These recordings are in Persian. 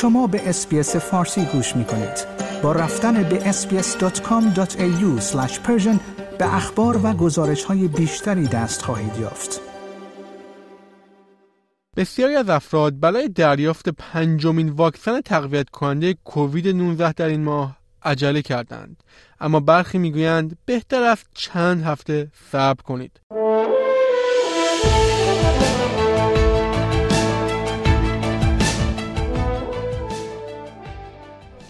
شما به اسپیس فارسی گوش می کنید. با رفتن به sbs.com.au به اخبار و گزارش های بیشتری دست خواهید یافت. بسیاری از افراد برای دریافت پنجمین واکسن تقویت کننده کووید 19 در این ماه عجله کردند اما برخی می‌گویند بهتر است چند هفته صبر کنید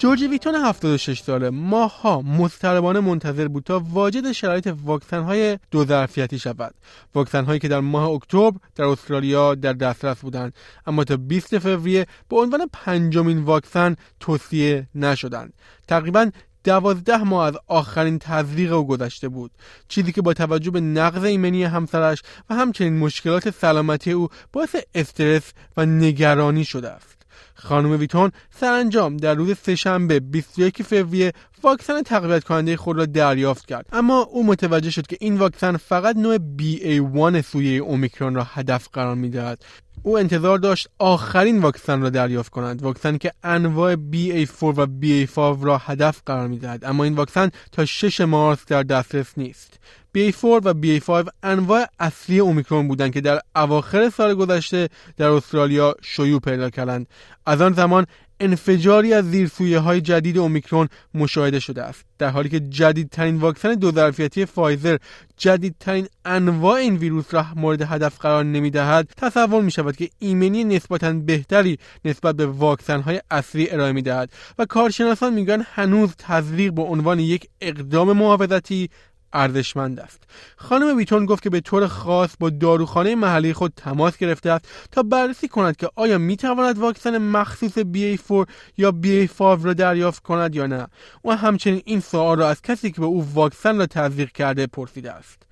جورجی ویتون 76 ساله. ماها مضطربانه منتظر بود تا واجد شرایط واکسن های دو ظرفیتی شود. واکسن هایی که در ماه اکتبر در استرالیا در دسترس بودند اما تا 20 فوریه به عنوان پنجمین واکسن توصیه نشدند. تقریبا دوازده ماه از آخرین تزریق او گذشته بود. چیزی که با توجه به نقض ایمنی همسرش و همچنین مشکلات سلامتی او باعث استرس و نگرانی شده است. خانم ویتون سرانجام در روز سهشنبه 21 فوریه واکسن تقویت کننده خود را دریافت کرد. اما او متوجه شد که این واکسن فقط نوع BA1 سویه اومیکرون را هدف قرار می‌دهد. او انتظار داشت آخرین واکسن را دریافت کند. واکسنی که انواع BA4 و BA5 را هدف قرار می‌دهد. اما این واکسن تا 6 مارس در دسترس نیست. BA4 و BA5 انواع اصلی اومیکرون بودند که در اواخر سال گذشته در استرالیا شیوع پیدا کردند. از آن زمان انفجاری از زیرسویه های جدید اومیکرون مشاهده شده است در حالی که جدیدترین واکسن دو ظرفیتی فایزر جدیدترین انواع این ویروس را مورد هدف قرار نمی دهد تصور می شود که ایمنی نسبتا بهتری نسبت به واکسن های اصلی ارائه می دهد و کارشناسان می‌گویند هنوز تزریق به عنوان یک اقدام محافظتی ارزشمند است. خانم ویتون گفت که به طور خاص با داروخانه محلی خود تماس گرفته است تا بررسی کند که آیا می تواند واکسن مخصوص BA4 یا BA5 را دریافت کند یا نه. و همچنین این سوال را از کسی که به او واکسن را تزریق کرده پرسیده است.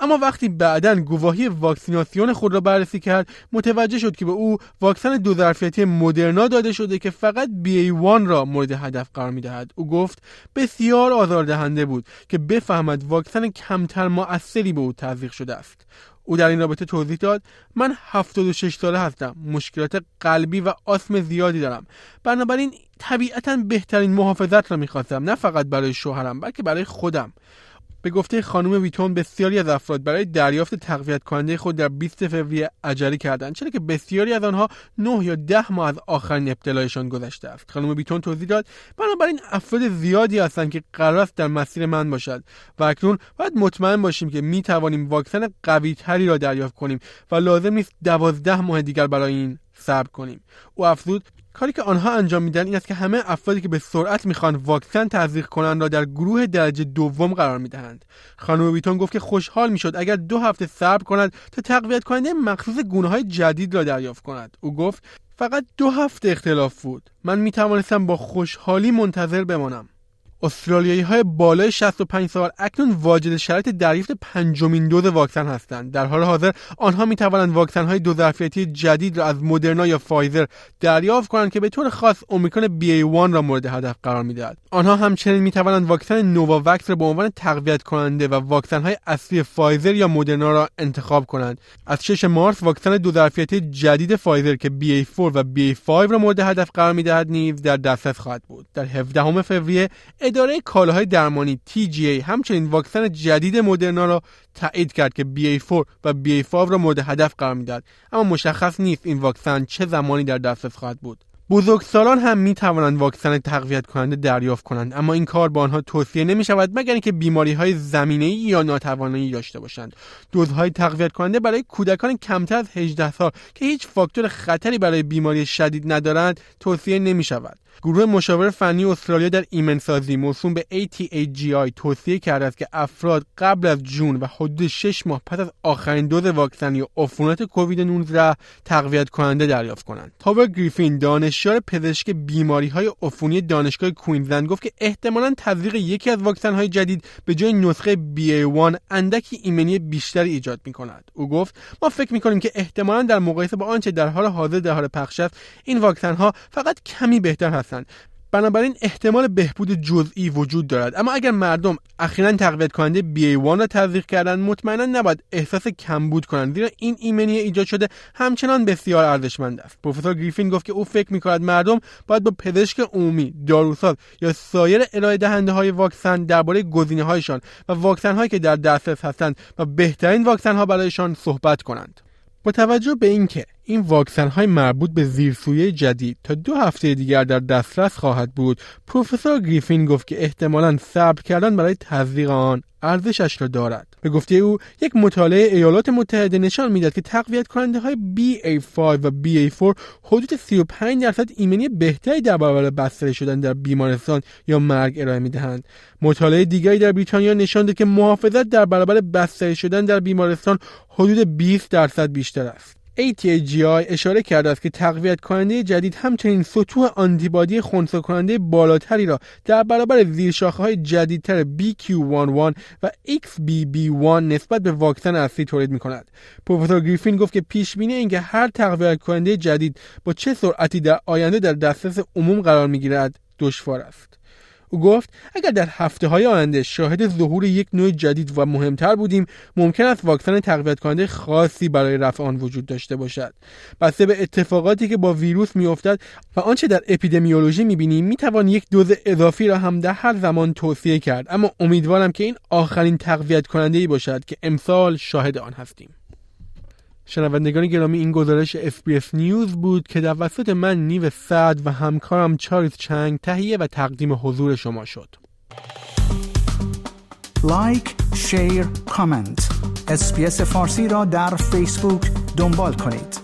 اما وقتی بعدا گواهی واکسیناسیون خود را بررسی کرد متوجه شد که به او واکسن دو ظرفیتی مدرنا داده شده که فقط BA1 را مورد هدف قرار می‌دهد. او گفت بسیار آزاردهنده بود که بفهمد واکسن کمتر مؤثری به او تزریق شده است. او در این رابطه توضیح داد من 76 ساله هستم مشکلات قلبی و آسم زیادی دارم. بنابراین طبیعتا بهترین محافظت را می‌خواستم نه فقط برای شوهرم بلکه برای خودم. به گفته خانم ویتون بسیاری از افراد برای دریافت تقویت کننده خود در 20 فوریه عجله کردند چرا که بسیاری از آنها 9 یا 10 ماه از آخرین ابتلایشان گذشته است. خانم ویتون توضیح داد بنابراین افراد زیادی هستند که قرار است در مسیر من باشد و اکنون باید مطمئن باشیم که می توانیم واکسن قوی تری را دریافت کنیم و لازم نیست 12 ماه دیگر برای این صبر کنیم. او افزود کاری که آنها انجام میدن این است که همه افرادی که به سرعت می‌خوان واکسن تزریق کنند را در گروه درجه دوم قرار می‌دهند. خانم ویتون گفت که خوشحال می‌شد اگر دو هفته صبر کند تا تقویت کننده مخصوص گونه های جدید را دریافت کند. او گفت فقط دو هفته اختلاف بود. من می‌توانستم با خوشحالی منتظر بمانم. استرالیایی های بالای 65 سال اکنون واجد شرایط دریافت پنجمین دوز واکسن هستند. در حال حاضر آنها می توانند واکسن های دو ظرفیتی جدید را از مدرنا یا فایزر دریافت کنند که به طور خاص اومیکرون BA1 را مورد هدف قرار می‌دهد. آنها همچنین می توانند واکسن نوواوکس را به عنوان تقویت کننده و واکسن های اصلی فایزر یا مدرنا را انتخاب کنند. از 6 مارس واکسن دو ظرفیتی جدید فایزر که BA4 و BA5 را مورد هدف قرار می‌دهد نیز در دسترس خواهد بود. در 17 فوریه اداره کالاهای درمانی TGA همچنین واکسن جدید مدرنا را تایید کرد که BA4 و BA5 را مورد هدف قرار می‌داد اما مشخص نیست این واکسن چه زمانی در دسترس خواهد بود. بزرگسالان هم می توانند واکسن تقویت کننده دریافت کنند اما این کار با آنها توصیه نمی شود مگر اینکه بیماری های زمینه ای یا ناتوانایی داشته باشند. دوزهای تقویت کننده برای کودکان کمتر از 18 سال که هیچ فاکتور خطری برای بیماری شدید ندارند توصیه نمی شود گروه مشاور فنی استرالیا در ایمنسازی موسوم به ATAGI توصیه کرده است که افراد قبل از جون و حدود 6 ماه پس از آخرین دوز واکسن یا عفونت کووید 19 تقویت کننده دریافت کنند. تاور گریفین دانشیار پزشک بیماری های عفونی دانشگاه کوینزلند گفت که احتمالا تزریق یکی از واکسن های جدید به جای نسخه BA1 اندکی ایمنی بیشتری ایجاد می کند. او گفت ما فکر می کنیم که احتمالا در مقایسه با آنچه در حال حاضر در حال پخش است این واکسن ها فقط کمی بهتر هستند بنابراین احتمال بهبود جزئی وجود دارد. اما اگر مردم اخیرا تقویت کننده BA1 را تزریق کردن مطمئنا نباید احساس کمبود کنند زیرا این ایمنی ایجاد شده همچنان بسیار ارزشمند است. پروفسور گریفین گفت که او فکر می‌کند مردم باید با پزشک عمومی داروساز یا سایر ارائه دهنده های واکسن درباره گزینه هایشان و واکسن هایی که در دسترس هستند و بهترین واکسن ها برایشان صحبت کنند. با توجه به اینکه این واکسن های مربوط به زیرسویه جدید تا دو هفته دیگر در دسترس خواهد بود. پروفسور گریفین گفت که احتمالا صبر کردن برای تزریق آن ارزشش را دارد. به گفته او یک مطالعه ایالات متحده نشان می‌داد که تقویت کننده های BA5 و BA4 حدود 35 درصد ایمنی بهتری در برابر بستری شدن در بیمارستان یا مرگ ارائه می‌دهند. مطالعه دیگری در بریتانیا نشان داد که محافظت در برابر بستری شدن در بیمارستان حدود 20 درصد بیشتر است. ATGI اشاره کرده است که تقویت کننده جدید همچنین سطوح آنتیبادی خونسا کننده بالاتری را در برابر زیرشاخه های جدیدتر BQ11 و XBB1 نسبت به واکسن اصلی تولید می کند. پروفسور گریفین گفت که پیش بینی اینکه هر تقویت کننده جدید با چه سرعتی در آینده در دسترس عموم قرار می گیرد دشوار است. او گفت اگر در هفته های آینده شاهد ظهور یک نوع جدید و مهمتر بودیم ممکن است واکسن تقویت کننده خاصی برای رفع آن وجود داشته باشد. بسته به اتفاقاتی که با ویروس میافتد و آنچه در اپیدمیولوژی می‌بینیم می‌توان یک دوز اضافی را هم در هر زمان توصیه کرد. اما امیدوارم که این آخرین تقویت کننده ای باشد که امسال شاهد آن هستیم. شنوندگان گرامی این گزارش SBS News بود که توسط من نیو سعد و همکارم چارلز چنگ تهیه و تقدیم حضور شما شد. like، share، comment SBS فارسی را در فیسبوک دنبال کنید.